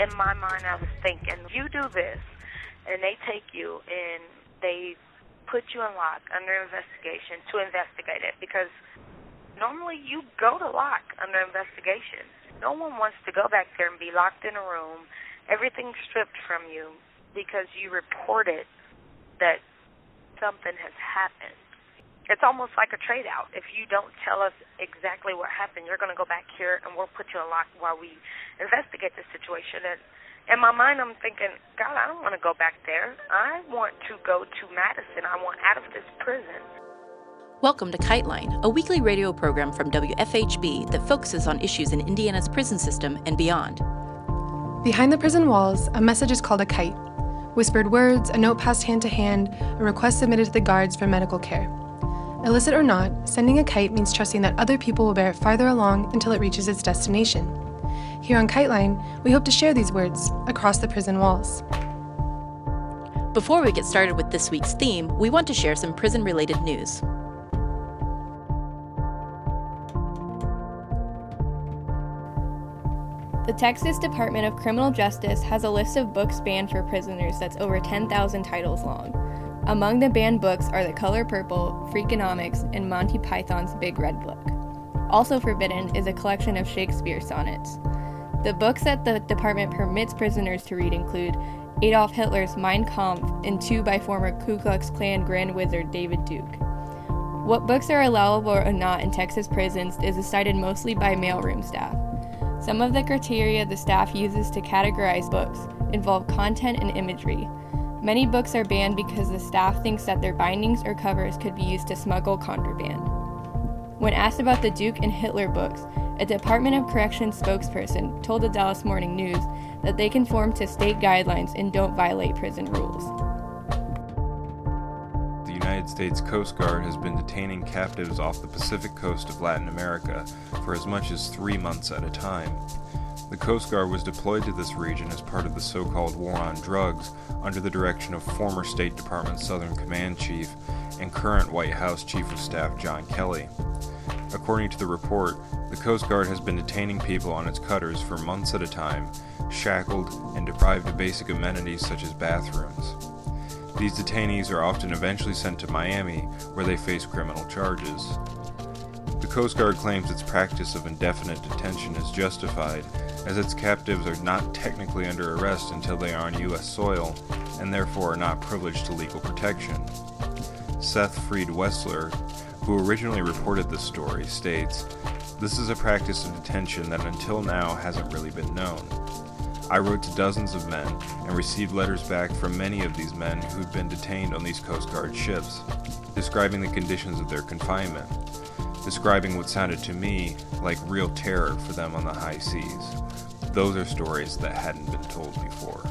in my mind, I was thinking, you do this, and they take you and they put you in lock under investigation to investigate it because normally you go to lock under investigation. No one wants to go back there and be locked in a room, everything stripped from you because you reported that something has happened. It's almost like a trade out. If you don't tell us exactly what happened, you're going to go back here and we'll put you in lock while we investigate the situation. And in my mind, I'm thinking, God, I don't want to go back there. I want to go to Madison. I want out of this prison. Welcome to KiteLine, a weekly radio program from WFHB that focuses on issues in Indiana's prison system and beyond. Behind the prison walls, a message is called a kite. Whispered words, a note passed hand to hand, a request submitted to the guards for medical care. Illicit or not, sending a kite means trusting that other people will bear it farther along until it reaches its destination. Here on KiteLine, we hope to share these words across the prison walls. Before we get started with this week's theme, we want to share some prison related news. The Texas Department of Criminal Justice has a list of books banned for prisoners that's over 10,000 titles long. Among the banned books are The Color Purple, Freakonomics, and Monty Python's Big Red Book. Also forbidden is a collection of Shakespeare sonnets. The books that the department permits prisoners to read include Adolf Hitler's Mein Kampf and two by former Ku Klux Klan Grand Wizard David Duke. What books are allowable or not in Texas prisons is decided mostly by mailroom staff. Some of the criteria the staff uses to categorize books involve content and imagery. Many books are banned because the staff thinks that their bindings or covers could be used to smuggle contraband. When asked about the Duke and Hitler books, a Department of Corrections spokesperson told the Dallas Morning News that they conform to state guidelines and don't violate prison rules. United States Coast Guard has been detaining captives off the Pacific coast of Latin America for as much as three months at a time. The Coast Guard was deployed to this region as part of the so called War on Drugs under the direction of former State Department Southern Command Chief and current White House Chief of Staff John Kelly. According to the report, the Coast Guard has been detaining people on its cutters for months at a time, shackled and deprived of basic amenities such as bathrooms. These detainees are often eventually sent to Miami, where they face criminal charges. The Coast Guard claims its practice of indefinite detention is justified, as its captives are not technically under arrest until they are on U.S. soil, and therefore are not privileged to legal protection. Seth Freed Wessler, who originally reported this story, states This is a practice of detention that until now hasn't really been known. I wrote to dozens of men and received letters back from many of these men who'd been detained on these Coast Guard ships, describing the conditions of their confinement, describing what sounded to me like real terror for them on the high seas. Those are stories that hadn't been told before.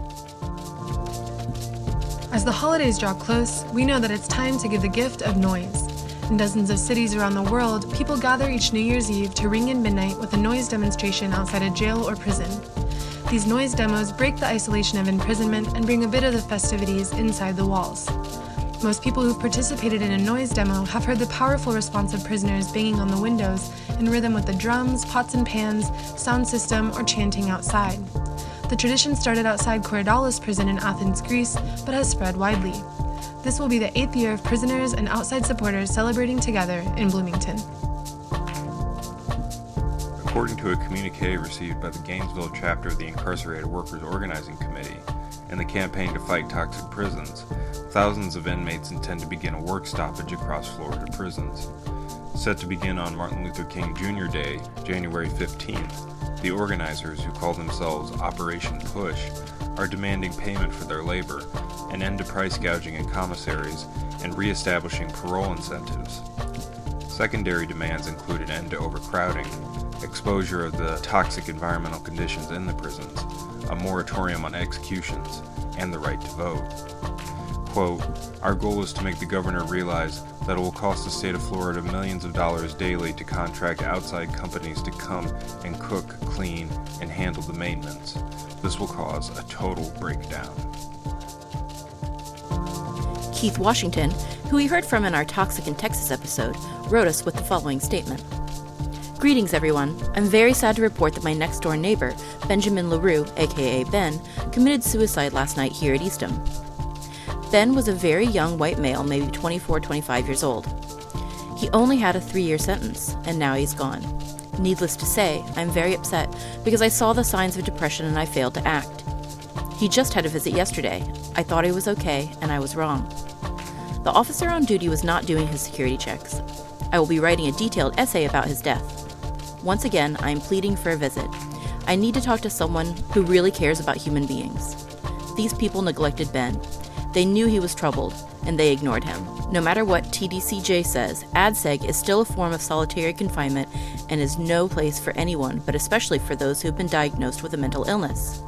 As the holidays draw close, we know that it's time to give the gift of noise. In dozens of cities around the world, people gather each New Year's Eve to ring in midnight with a noise demonstration outside a jail or prison. These noise demos break the isolation of imprisonment and bring a bit of the festivities inside the walls. Most people who've participated in a noise demo have heard the powerful response of prisoners banging on the windows in rhythm with the drums, pots and pans, sound system, or chanting outside. The tradition started outside Korydallos prison in Athens, Greece, but has spread widely. This will be the eighth year of prisoners and outside supporters celebrating together in Bloomington. According to a communique received by the Gainesville chapter of the Incarcerated Workers Organizing Committee and the Campaign to Fight Toxic Prisons, thousands of inmates intend to begin a work stoppage across Florida prisons. Set to begin on Martin Luther King Jr. Day, January 15th, the organizers, who call themselves Operation Push, are demanding payment for their labor, an end to price gouging in commissaries, and re-establishing parole incentives. Secondary demands include an end to overcrowding, exposure of the toxic environmental conditions in the prisons, a moratorium on executions, and the right to vote. Quote, Our goal is to make the governor realize that it will cost the state of Florida millions of dollars daily to contract outside companies to come and cook, clean, and handle the maintenance. This will cause a total breakdown. Keith Washington, who we heard from in our Toxic in Texas episode, wrote us with the following statement Greetings, everyone. I'm very sad to report that my next door neighbor, Benjamin LaRue, aka Ben, committed suicide last night here at Eastham. Ben was a very young white male, maybe 24, 25 years old. He only had a three year sentence, and now he's gone. Needless to say, I'm very upset because I saw the signs of depression and I failed to act. He just had a visit yesterday. I thought he was okay, and I was wrong. The officer on duty was not doing his security checks. I will be writing a detailed essay about his death. Once again, I am pleading for a visit. I need to talk to someone who really cares about human beings. These people neglected Ben. They knew he was troubled, and they ignored him. No matter what TDCJ says, ADSEG is still a form of solitary confinement and is no place for anyone, but especially for those who have been diagnosed with a mental illness.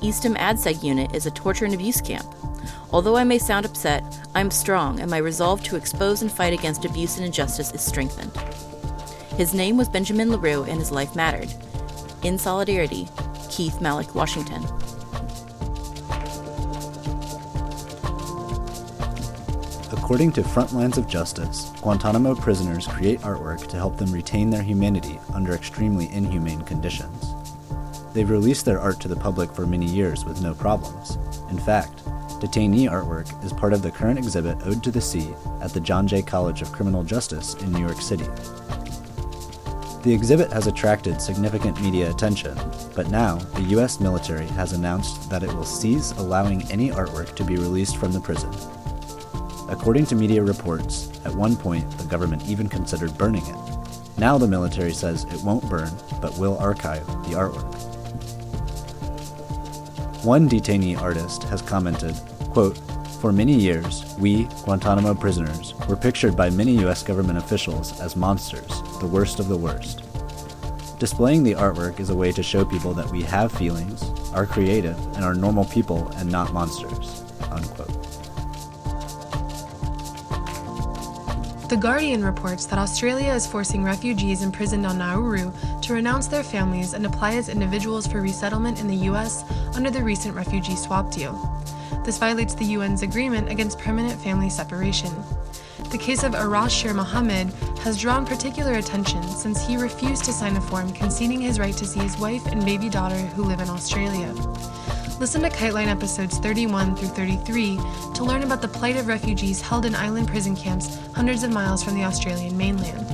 Eastham ADSEG unit is a torture and abuse camp. Although I may sound upset, I'm strong and my resolve to expose and fight against abuse and injustice is strengthened. His name was Benjamin LaRue and his life mattered. In solidarity, Keith Malik, Washington. According to Frontlines of Justice, Guantanamo prisoners create artwork to help them retain their humanity under extremely inhumane conditions. They've released their art to the public for many years with no problems. In fact, detainee artwork is part of the current exhibit Ode to the Sea at the John Jay College of Criminal Justice in New York City. The exhibit has attracted significant media attention, but now the U.S. military has announced that it will cease allowing any artwork to be released from the prison. According to media reports, at one point the government even considered burning it. Now the military says it won't burn, but will archive the artwork. One detainee artist has commented, quote, For many years, we, Guantanamo prisoners, were pictured by many U.S. government officials as monsters, the worst of the worst. Displaying the artwork is a way to show people that we have feelings, are creative, and are normal people and not monsters. Unquote. The Guardian reports that Australia is forcing refugees imprisoned on Nauru to renounce their families and apply as individuals for resettlement in the U.S. under the recent refugee swap deal. This violates the UN's agreement against permanent family separation. The case of Arashir Mohammed has drawn particular attention since he refused to sign a form conceding his right to see his wife and baby daughter who live in Australia. Listen to Kiteline episodes 31 through 33 to learn about the plight of refugees held in island prison camps hundreds of miles from the Australian mainland.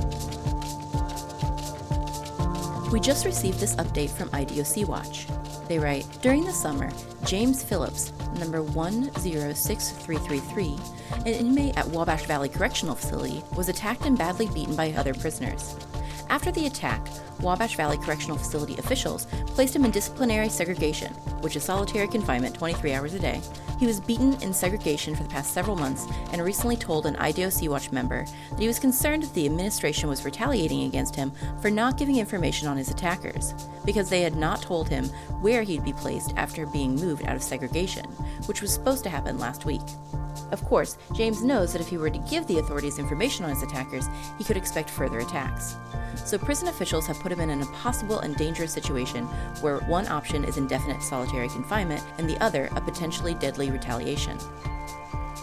We just received this update from IDOC Watch. They write During the summer, James Phillips, number 106333, an inmate at Wabash Valley Correctional Facility, was attacked and badly beaten by other prisoners. After the attack, Wabash Valley Correctional Facility officials placed him in disciplinary segregation, which is solitary confinement 23 hours a day. He was beaten in segregation for the past several months and recently told an IDOC Watch member that he was concerned that the administration was retaliating against him for not giving information on his attackers, because they had not told him where he'd be placed after being moved out of segregation, which was supposed to happen last week. Of course, James knows that if he were to give the authorities information on his attackers, he could expect further attacks. So prison officials have put him in an impossible and dangerous situation where one option is indefinite solitary confinement and the other a potentially deadly retaliation.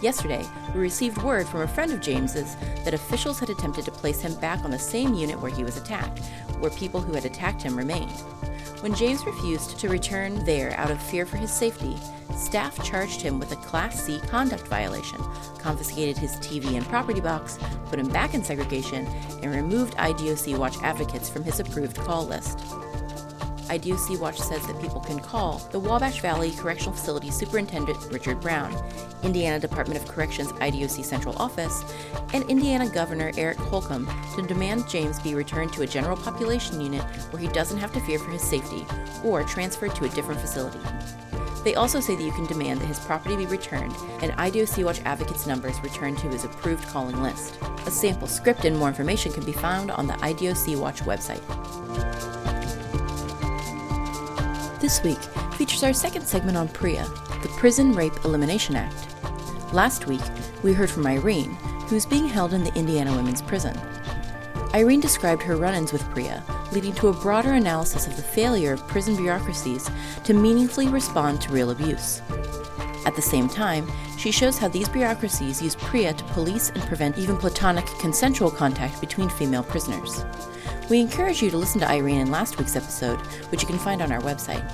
Yesterday, we received word from a friend of James's that officials had attempted to place him back on the same unit where he was attacked, where people who had attacked him remained. When James refused to return there out of fear for his safety, staff charged him with a Class C conduct violation, confiscated his TV and property box, put him back in segregation, and removed IDOC Watch advocates from his approved call list. IDOC Watch says that people can call the Wabash Valley Correctional Facility Superintendent Richard Brown, Indiana Department of Corrections IDOC Central Office, and Indiana Governor Eric Holcomb to demand James be returned to a general population unit where he doesn't have to fear for his safety or transferred to a different facility. They also say that you can demand that his property be returned and IDOC Watch Advocate's numbers returned to his approved calling list. A sample script and more information can be found on the IDOC Watch website. This week features our second segment on PREA, the Prison Rape Elimination Act. Last week, we heard from Irene, who is being held in the Indiana Women's Prison. Irene described her run ins with PREA, leading to a broader analysis of the failure of prison bureaucracies to meaningfully respond to real abuse. At the same time, she shows how these bureaucracies use PREA to police and prevent even platonic consensual contact between female prisoners. We encourage you to listen to Irene in last week's episode, which you can find on our website.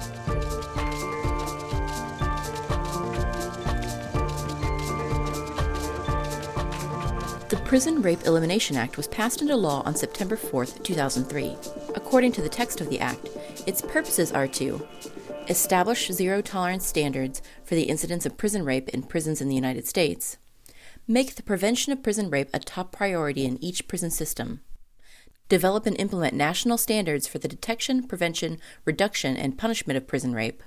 The Prison Rape Elimination Act was passed into law on September 4, 2003. According to the text of the Act, its purposes are to establish zero tolerance standards for the incidence of prison rape in prisons in the United States, make the prevention of prison rape a top priority in each prison system, develop and implement national standards for the detection, prevention, reduction, and punishment of prison rape,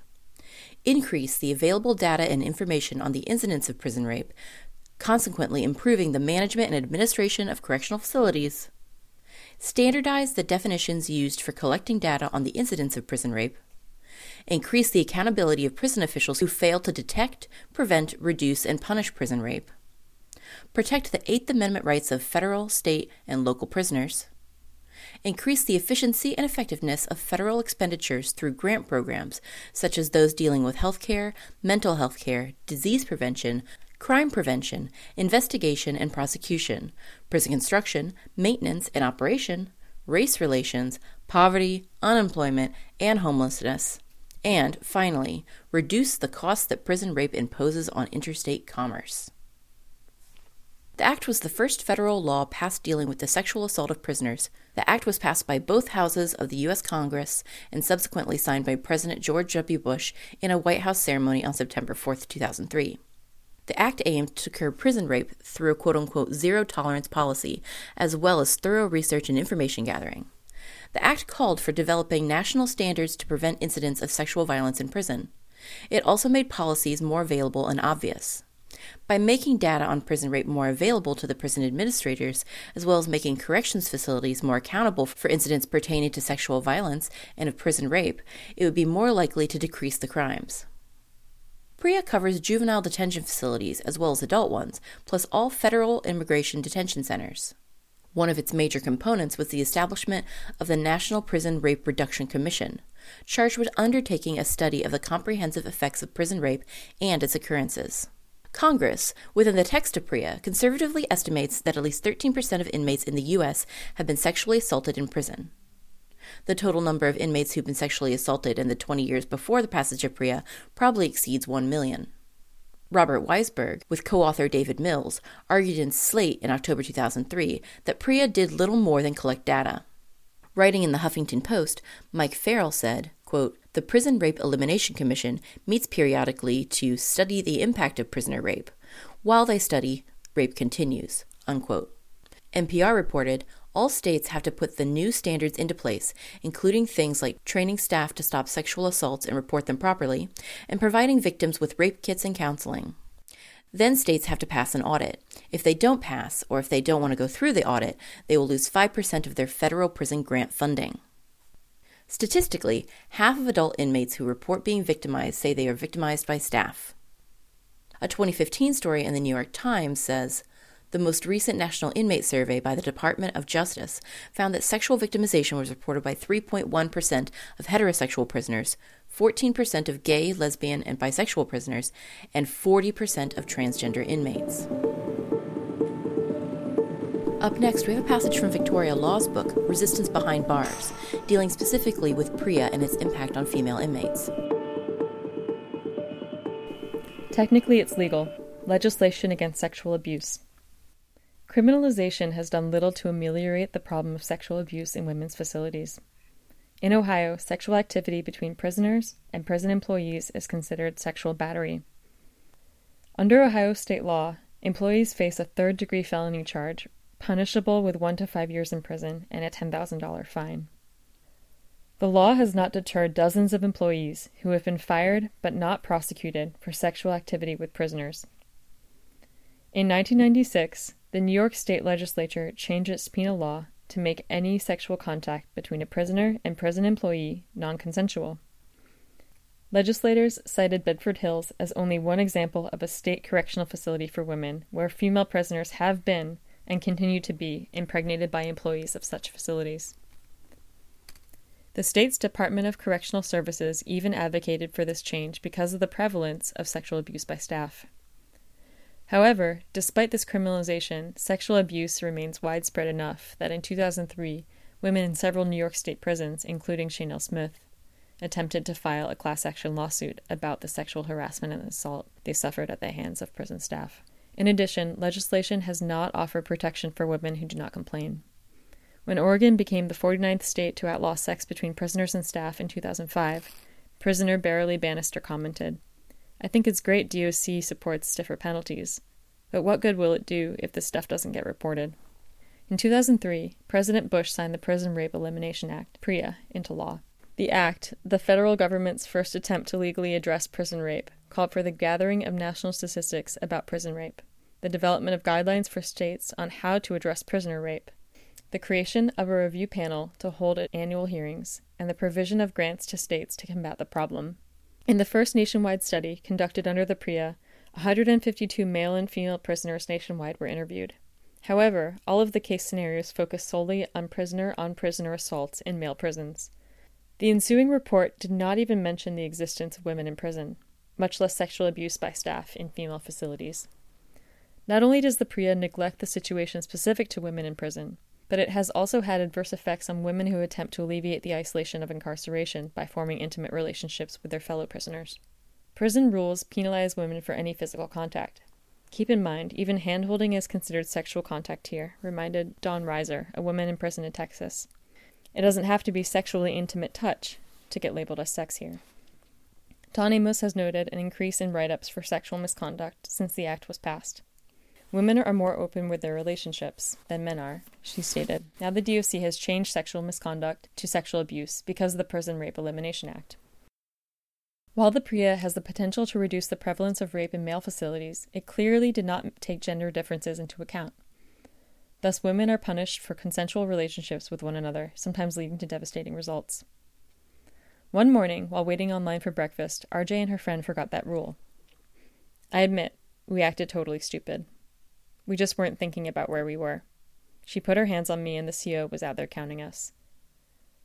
increase the available data and information on the incidence of prison rape, consequently improving the management and administration of correctional facilities, standardize the definitions used for collecting data on the incidence of prison rape, increase the accountability of prison officials who fail to detect, prevent, reduce, and punish prison rape, protect the Eighth Amendment rights of federal, state, and local prisoners, increase the efficiency and effectiveness of federal expenditures through grant programs such as those dealing with health care, mental health care, disease prevention, crime prevention, investigation and prosecution, prison construction, maintenance and operation, race relations, poverty, unemployment, and homelessness. And finally, reduce the cost that prison rape imposes on interstate commerce. The Act was the first federal law passed dealing with the sexual assault of prisoners. The Act was passed by both houses of the U.S. Congress and subsequently signed by President George W. Bush in a White House ceremony on September 4, 2003. The Act aimed to curb prison rape through a quote unquote zero tolerance policy, as well as thorough research and information gathering. The Act called for developing national standards to prevent incidents of sexual violence in prison. It also made policies more available and obvious. By making data on prison rape more available to the prison administrators, as well as making corrections facilities more accountable for incidents pertaining to sexual violence and of prison rape, it would be more likely to decrease the crimes. PREA covers juvenile detention facilities as well as adult ones, plus all federal immigration detention centers. One of its major components was the establishment of the National Prison Rape Reduction Commission, charged with undertaking a study of the comprehensive effects of prison rape and its occurrences. Congress, within the text of PREA, conservatively estimates that at least 13% of inmates in the U.S. have been sexually assaulted in prison. The total number of inmates who've been sexually assaulted in the 20 years before the passage of PREA probably exceeds 1 million. Robert Weisberg, with co author David Mills, argued in Slate in October 2003 that PREA did little more than collect data. Writing in the Huffington Post, Mike Farrell said, quote, the Prison Rape Elimination Commission meets periodically to study the impact of prisoner rape. While they study, rape continues. Unquote. NPR reported all states have to put the new standards into place, including things like training staff to stop sexual assaults and report them properly, and providing victims with rape kits and counseling. Then states have to pass an audit. If they don't pass, or if they don't want to go through the audit, they will lose 5% of their federal prison grant funding. Statistically, half of adult inmates who report being victimized say they are victimized by staff. A 2015 story in the New York Times says the most recent national inmate survey by the Department of Justice found that sexual victimization was reported by 3.1% of heterosexual prisoners, 14% of gay, lesbian, and bisexual prisoners, and 40% of transgender inmates. Up next, we have a passage from Victoria Law's book, Resistance Behind Bars, dealing specifically with PREA and its impact on female inmates. Technically, it's legal legislation against sexual abuse. Criminalization has done little to ameliorate the problem of sexual abuse in women's facilities. In Ohio, sexual activity between prisoners and prison employees is considered sexual battery. Under Ohio state law, employees face a third degree felony charge punishable with one to five years in prison and a $10,000 fine. The law has not deterred dozens of employees who have been fired but not prosecuted for sexual activity with prisoners. In 1996, the New York State Legislature changed its penal law to make any sexual contact between a prisoner and prison employee non consensual. Legislators cited Bedford Hills as only one example of a state correctional facility for women where female prisoners have been and continue to be impregnated by employees of such facilities. The state's Department of Correctional Services even advocated for this change because of the prevalence of sexual abuse by staff. However, despite this criminalization, sexual abuse remains widespread enough that in 2003, women in several New York State prisons, including Chanel Smith, attempted to file a class action lawsuit about the sexual harassment and assault they suffered at the hands of prison staff. In addition, legislation has not offered protection for women who do not complain. When Oregon became the 49th state to outlaw sex between prisoners and staff in 2005, prisoner Barrilee Bannister commented, I think it's great DOC supports stiffer penalties, but what good will it do if this stuff doesn't get reported? In 2003, President Bush signed the Prison Rape Elimination Act, PREA, into law. The act, the federal government's first attempt to legally address prison rape, called for the gathering of national statistics about prison rape, the development of guidelines for states on how to address prisoner rape, the creation of a review panel to hold annual hearings, and the provision of grants to states to combat the problem. In the first nationwide study conducted under the PREA, 152 male and female prisoners nationwide were interviewed. However, all of the case scenarios focused solely on prisoner on prisoner assaults in male prisons. The ensuing report did not even mention the existence of women in prison, much less sexual abuse by staff in female facilities. Not only does the PREA neglect the situation specific to women in prison, but it has also had adverse effects on women who attempt to alleviate the isolation of incarceration by forming intimate relationships with their fellow prisoners. Prison rules penalize women for any physical contact, Keep in mind, even handholding is considered sexual contact here, reminded Dawn Reiser, a woman in prison in Texas. It doesn't have to be sexually intimate touch to get labeled as sex here. Dawn Amos has noted an increase in write ups for sexual misconduct since the act was passed. Women are more open with their relationships than men are, she stated. Now the DOC has changed sexual misconduct to sexual abuse because of the Prison Rape Elimination Act. While the PREA has the potential to reduce the prevalence of rape in male facilities, it clearly did not take gender differences into account. Thus, women are punished for consensual relationships with one another, sometimes leading to devastating results. One morning, while waiting online for breakfast, RJ and her friend forgot that rule. I admit, we acted totally stupid. We just weren't thinking about where we were. She put her hands on me, and the CO was out there counting us.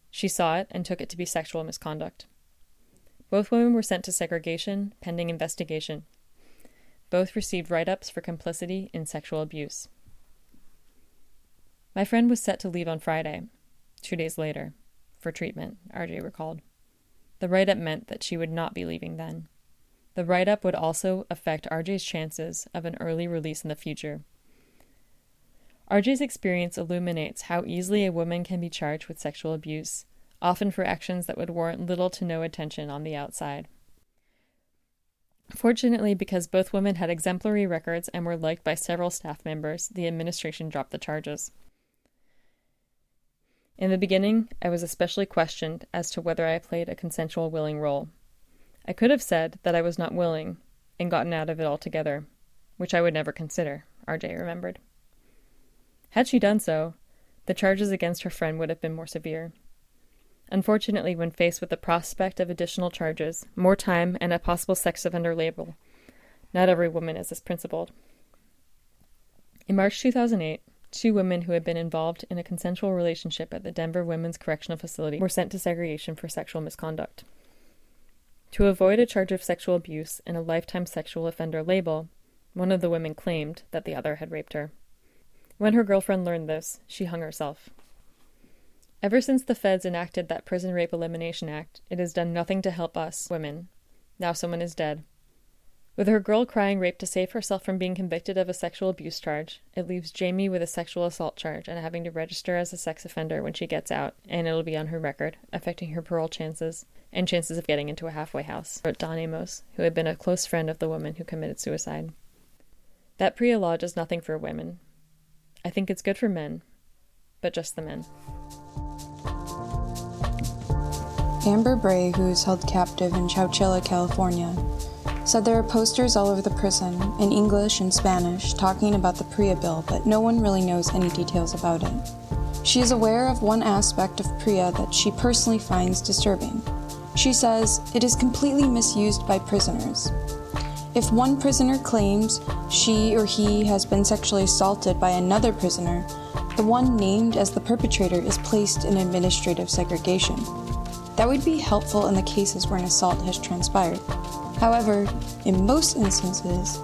She saw it and took it to be sexual misconduct. Both women were sent to segregation pending investigation. Both received write ups for complicity in sexual abuse. My friend was set to leave on Friday, two days later, for treatment, RJ recalled. The write up meant that she would not be leaving then. The write up would also affect RJ's chances of an early release in the future. RJ's experience illuminates how easily a woman can be charged with sexual abuse often for actions that would warrant little to no attention on the outside. Fortunately, because both women had exemplary records and were liked by several staff members, the administration dropped the charges. In the beginning, I was especially questioned as to whether I played a consensual willing role. I could have said that I was not willing and gotten out of it altogether, which I would never consider, RJ remembered. Had she done so, the charges against her friend would have been more severe. Unfortunately, when faced with the prospect of additional charges, more time, and a possible sex offender label, not every woman is as principled. In March 2008, two women who had been involved in a consensual relationship at the Denver Women's Correctional Facility were sent to segregation for sexual misconduct. To avoid a charge of sexual abuse and a lifetime sexual offender label, one of the women claimed that the other had raped her. When her girlfriend learned this, she hung herself. Ever since the feds enacted that Prison Rape Elimination Act, it has done nothing to help us, women. Now someone is dead. With her girl crying rape to save herself from being convicted of a sexual abuse charge, it leaves Jamie with a sexual assault charge and having to register as a sex offender when she gets out, and it'll be on her record, affecting her parole chances and chances of getting into a halfway house, wrote Dawn Amos, who had been a close friend of the woman who committed suicide. That PREA law does nothing for women. I think it's good for men, but just the men. Amber Bray, who is held captive in Chowchilla, California, said there are posters all over the prison, in English and Spanish, talking about the PREA bill, but no one really knows any details about it. She is aware of one aspect of PREA that she personally finds disturbing. She says it is completely misused by prisoners. If one prisoner claims she or he has been sexually assaulted by another prisoner, the one named as the perpetrator is placed in administrative segregation. That would be helpful in the cases where an assault has transpired. However, in most instances,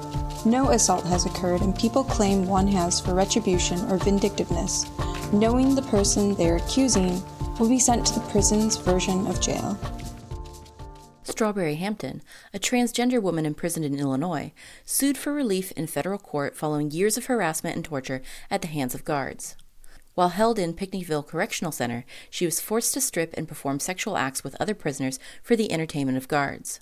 no assault has occurred and people claim one has for retribution or vindictiveness, knowing the person they're accusing will be sent to the prison's version of jail. Strawberry Hampton, a transgender woman imprisoned in Illinois, sued for relief in federal court following years of harassment and torture at the hands of guards. While held in Pinckneyville Correctional Center, she was forced to strip and perform sexual acts with other prisoners for the entertainment of guards.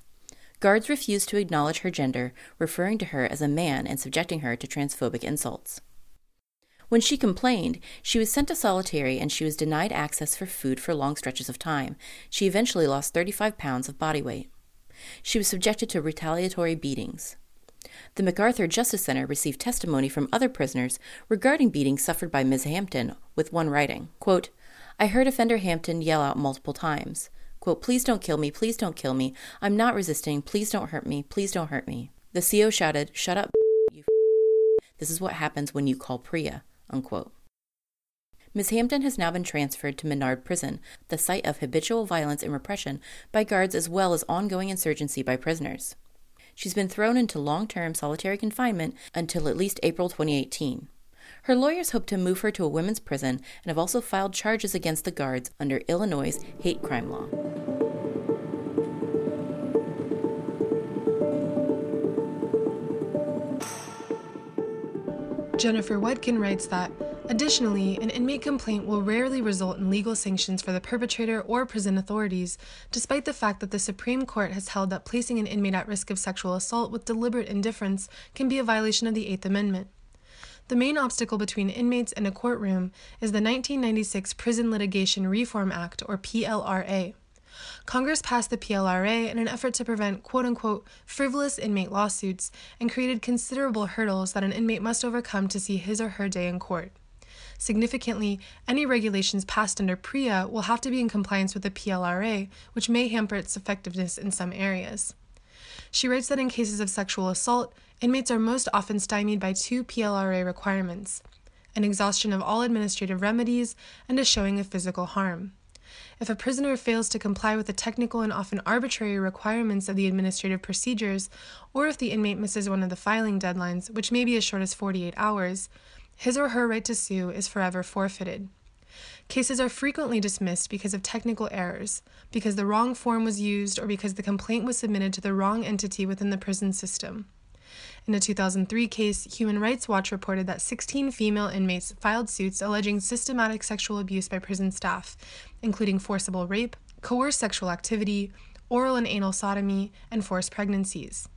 Guards refused to acknowledge her gender, referring to her as a man and subjecting her to transphobic insults. When she complained, she was sent to solitary and she was denied access for food for long stretches of time. She eventually lost 35 pounds of body weight. She was subjected to retaliatory beatings. The MacArthur Justice Center received testimony from other prisoners regarding beatings suffered by Ms. Hampton, with one writing, quote, I heard offender Hampton yell out multiple times, quote, Please don't kill me, please don't kill me. I'm not resisting, please don't hurt me, please don't hurt me. The CO shouted, Shut up, you This is what happens when you call PREA, unquote. Ms. Hampton has now been transferred to Menard Prison, the site of habitual violence and repression by guards as well as ongoing insurgency by prisoners. She's been thrown into long term solitary confinement until at least April 2018. Her lawyers hope to move her to a women's prison and have also filed charges against the guards under Illinois' hate crime law. Jennifer Wedkin writes that Additionally, an inmate complaint will rarely result in legal sanctions for the perpetrator or prison authorities, despite the fact that the Supreme Court has held that placing an inmate at risk of sexual assault with deliberate indifference can be a violation of the Eighth Amendment. The main obstacle between inmates and a courtroom is the 1996 Prison Litigation Reform Act, or PLRA. Congress passed the PLRA in an effort to prevent quote unquote frivolous inmate lawsuits and created considerable hurdles that an inmate must overcome to see his or her day in court. Significantly, any regulations passed under PREA will have to be in compliance with the PLRA, which may hamper its effectiveness in some areas. She writes that in cases of sexual assault, inmates are most often stymied by two PLRA requirements an exhaustion of all administrative remedies and a showing of physical harm. If a prisoner fails to comply with the technical and often arbitrary requirements of the administrative procedures, or if the inmate misses one of the filing deadlines, which may be as short as 48 hours, his or her right to sue is forever forfeited. Cases are frequently dismissed because of technical errors, because the wrong form was used, or because the complaint was submitted to the wrong entity within the prison system. In a 2003 case, Human Rights Watch reported that 16 female inmates filed suits alleging systematic sexual abuse by prison staff, including forcible rape, coerced sexual activity, oral and anal sodomy, and forced pregnancies.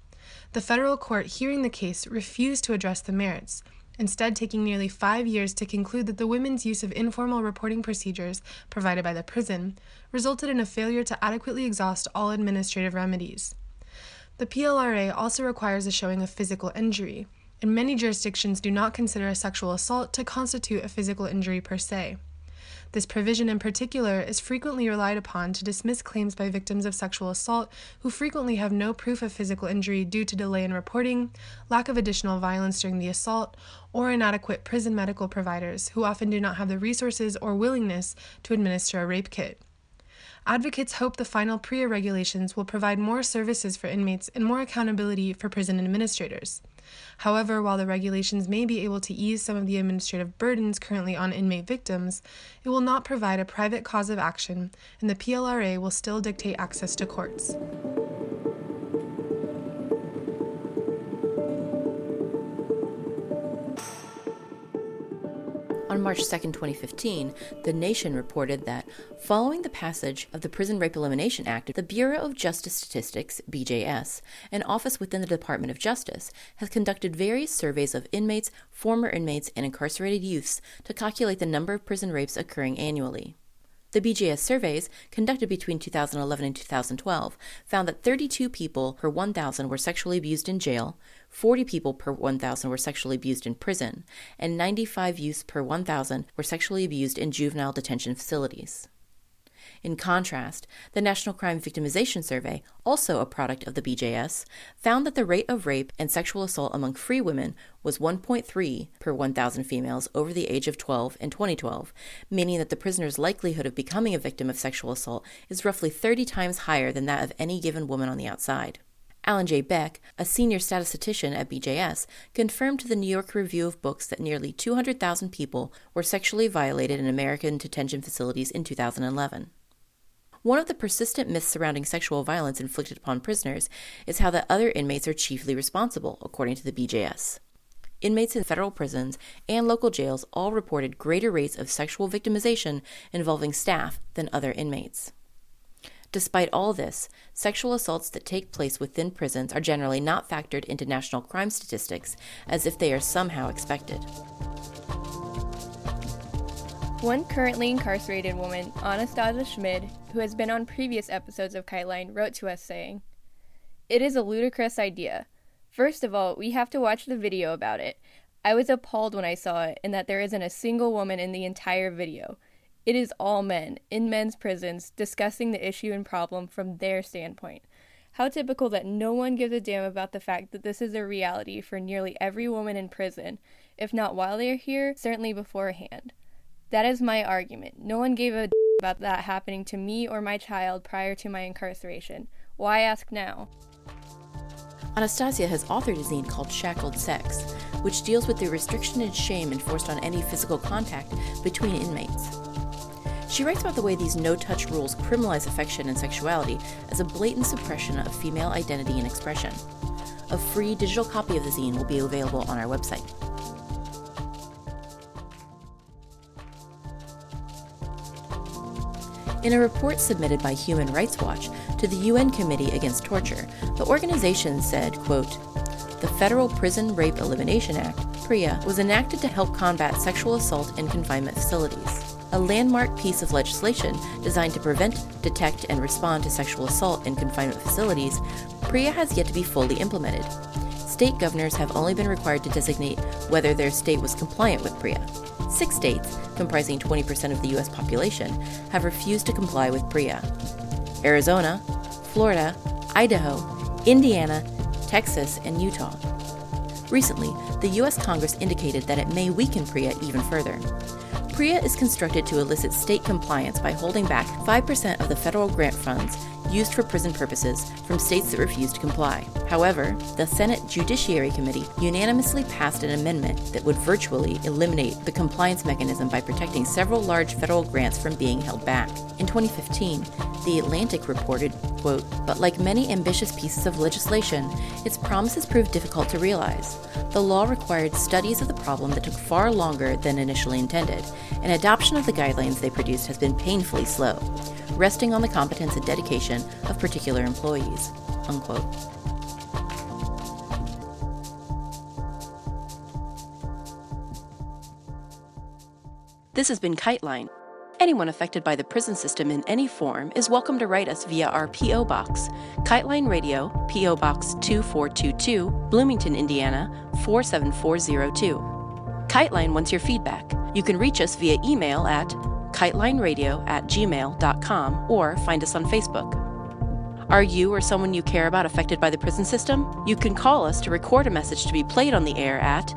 The federal court hearing the case refused to address the merits, instead taking nearly five years to conclude that the women's use of informal reporting procedures provided by the prison resulted in a failure to adequately exhaust all administrative remedies. The PLRA also requires a showing of physical injury, and many jurisdictions do not consider a sexual assault to constitute a physical injury per se. This provision in particular is frequently relied upon to dismiss claims by victims of sexual assault who frequently have no proof of physical injury due to delay in reporting, lack of additional violence during the assault, or inadequate prison medical providers who often do not have the resources or willingness to administer a rape kit. Advocates hope the final PREA regulations will provide more services for inmates and more accountability for prison administrators. However, while the regulations may be able to ease some of the administrative burdens currently on inmate victims, it will not provide a private cause of action, and the PLRA will still dictate access to courts. On March 2, 2015, The Nation reported that following the passage of the Prison Rape Elimination Act, the Bureau of Justice Statistics, BJS, an office within the Department of Justice, has conducted various surveys of inmates, former inmates, and incarcerated youths to calculate the number of prison rapes occurring annually. The BJS surveys, conducted between 2011 and 2012, found that 32 people per 1,000 were sexually abused in jail, 40 people per 1,000 were sexually abused in prison, and 95 youths per 1,000 were sexually abused in juvenile detention facilities. In contrast, the National Crime Victimization Survey, also a product of the BJS, found that the rate of rape and sexual assault among free women was 1.3 per 1,000 females over the age of 12 in 2012, meaning that the prisoner's likelihood of becoming a victim of sexual assault is roughly 30 times higher than that of any given woman on the outside. Allen J. Beck, a senior statistician at BJS, confirmed to the New York Review of Books that nearly 200,000 people were sexually violated in American detention facilities in 2011. One of the persistent myths surrounding sexual violence inflicted upon prisoners is how that other inmates are chiefly responsible, according to the BJS. Inmates in federal prisons and local jails all reported greater rates of sexual victimization involving staff than other inmates. Despite all this, sexual assaults that take place within prisons are generally not factored into national crime statistics as if they are somehow expected. One currently incarcerated woman, Anastasia Schmid, who has been on previous episodes of Kiteline, wrote to us saying, It is a ludicrous idea. First of all, we have to watch the video about it. I was appalled when I saw it, and that there isn't a single woman in the entire video. It is all men in men's prisons discussing the issue and problem from their standpoint. How typical that no one gives a damn about the fact that this is a reality for nearly every woman in prison, if not while they are here, certainly beforehand. That is my argument. No one gave a about that happening to me or my child prior to my incarceration. Why ask now? Anastasia has authored a zine called Shackled Sex, which deals with the restriction and shame enforced on any physical contact between inmates. She writes about the way these no touch rules criminalize affection and sexuality as a blatant suppression of female identity and expression. A free digital copy of the zine will be available on our website. In a report submitted by Human Rights Watch to the UN Committee Against Torture, the organization said, quote, the Federal Prison Rape Elimination Act, PREA, was enacted to help combat sexual assault in confinement facilities a landmark piece of legislation designed to prevent, detect, and respond to sexual assault in confinement facilities, PREA has yet to be fully implemented. State governors have only been required to designate whether their state was compliant with PREA. Six states, comprising 20% of the U.S. population, have refused to comply with PREA Arizona, Florida, Idaho, Indiana, Texas, and Utah. Recently, the U.S. Congress indicated that it may weaken PREA even further. PREA is constructed to elicit state compliance by holding back 5% of the federal grant funds used for prison purposes from states that refuse to comply. However, the Senate Judiciary Committee unanimously passed an amendment that would virtually eliminate the compliance mechanism by protecting several large federal grants from being held back. In 2015, The Atlantic reported, quote, "But like many ambitious pieces of legislation, its promises proved difficult to realize. The law required studies of the problem that took far longer than initially intended, and adoption of the guidelines they produced has been painfully slow, resting on the competence and dedication of particular employees. Unquote. This has been Kiteline. Anyone affected by the prison system in any form is welcome to write us via our P.O. Box, Kiteline Radio, P.O. Box 2422, Bloomington, Indiana 47402. Kiteline wants your feedback. You can reach us via email at kitelineradio at gmail.com or find us on Facebook. Are you or someone you care about affected by the prison system? You can call us to record a message to be played on the air at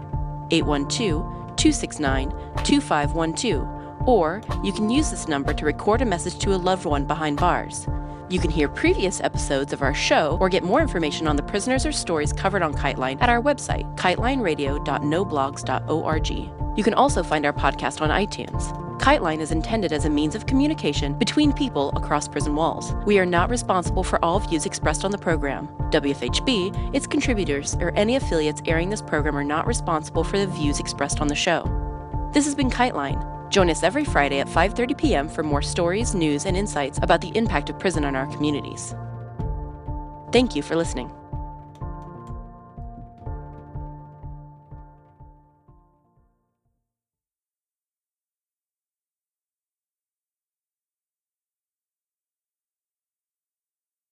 812 269 2512, or you can use this number to record a message to a loved one behind bars. You can hear previous episodes of our show or get more information on the prisoners or stories covered on Kiteline at our website, kitelineradio.noblogs.org. You can also find our podcast on iTunes. Kiteline is intended as a means of communication between people across prison walls. We are not responsible for all views expressed on the program. WFHB, its contributors, or any affiliates airing this program are not responsible for the views expressed on the show. This has been Kiteline. Join us every Friday at 5:30 p.m. for more stories, news, and insights about the impact of prison on our communities. Thank you for listening.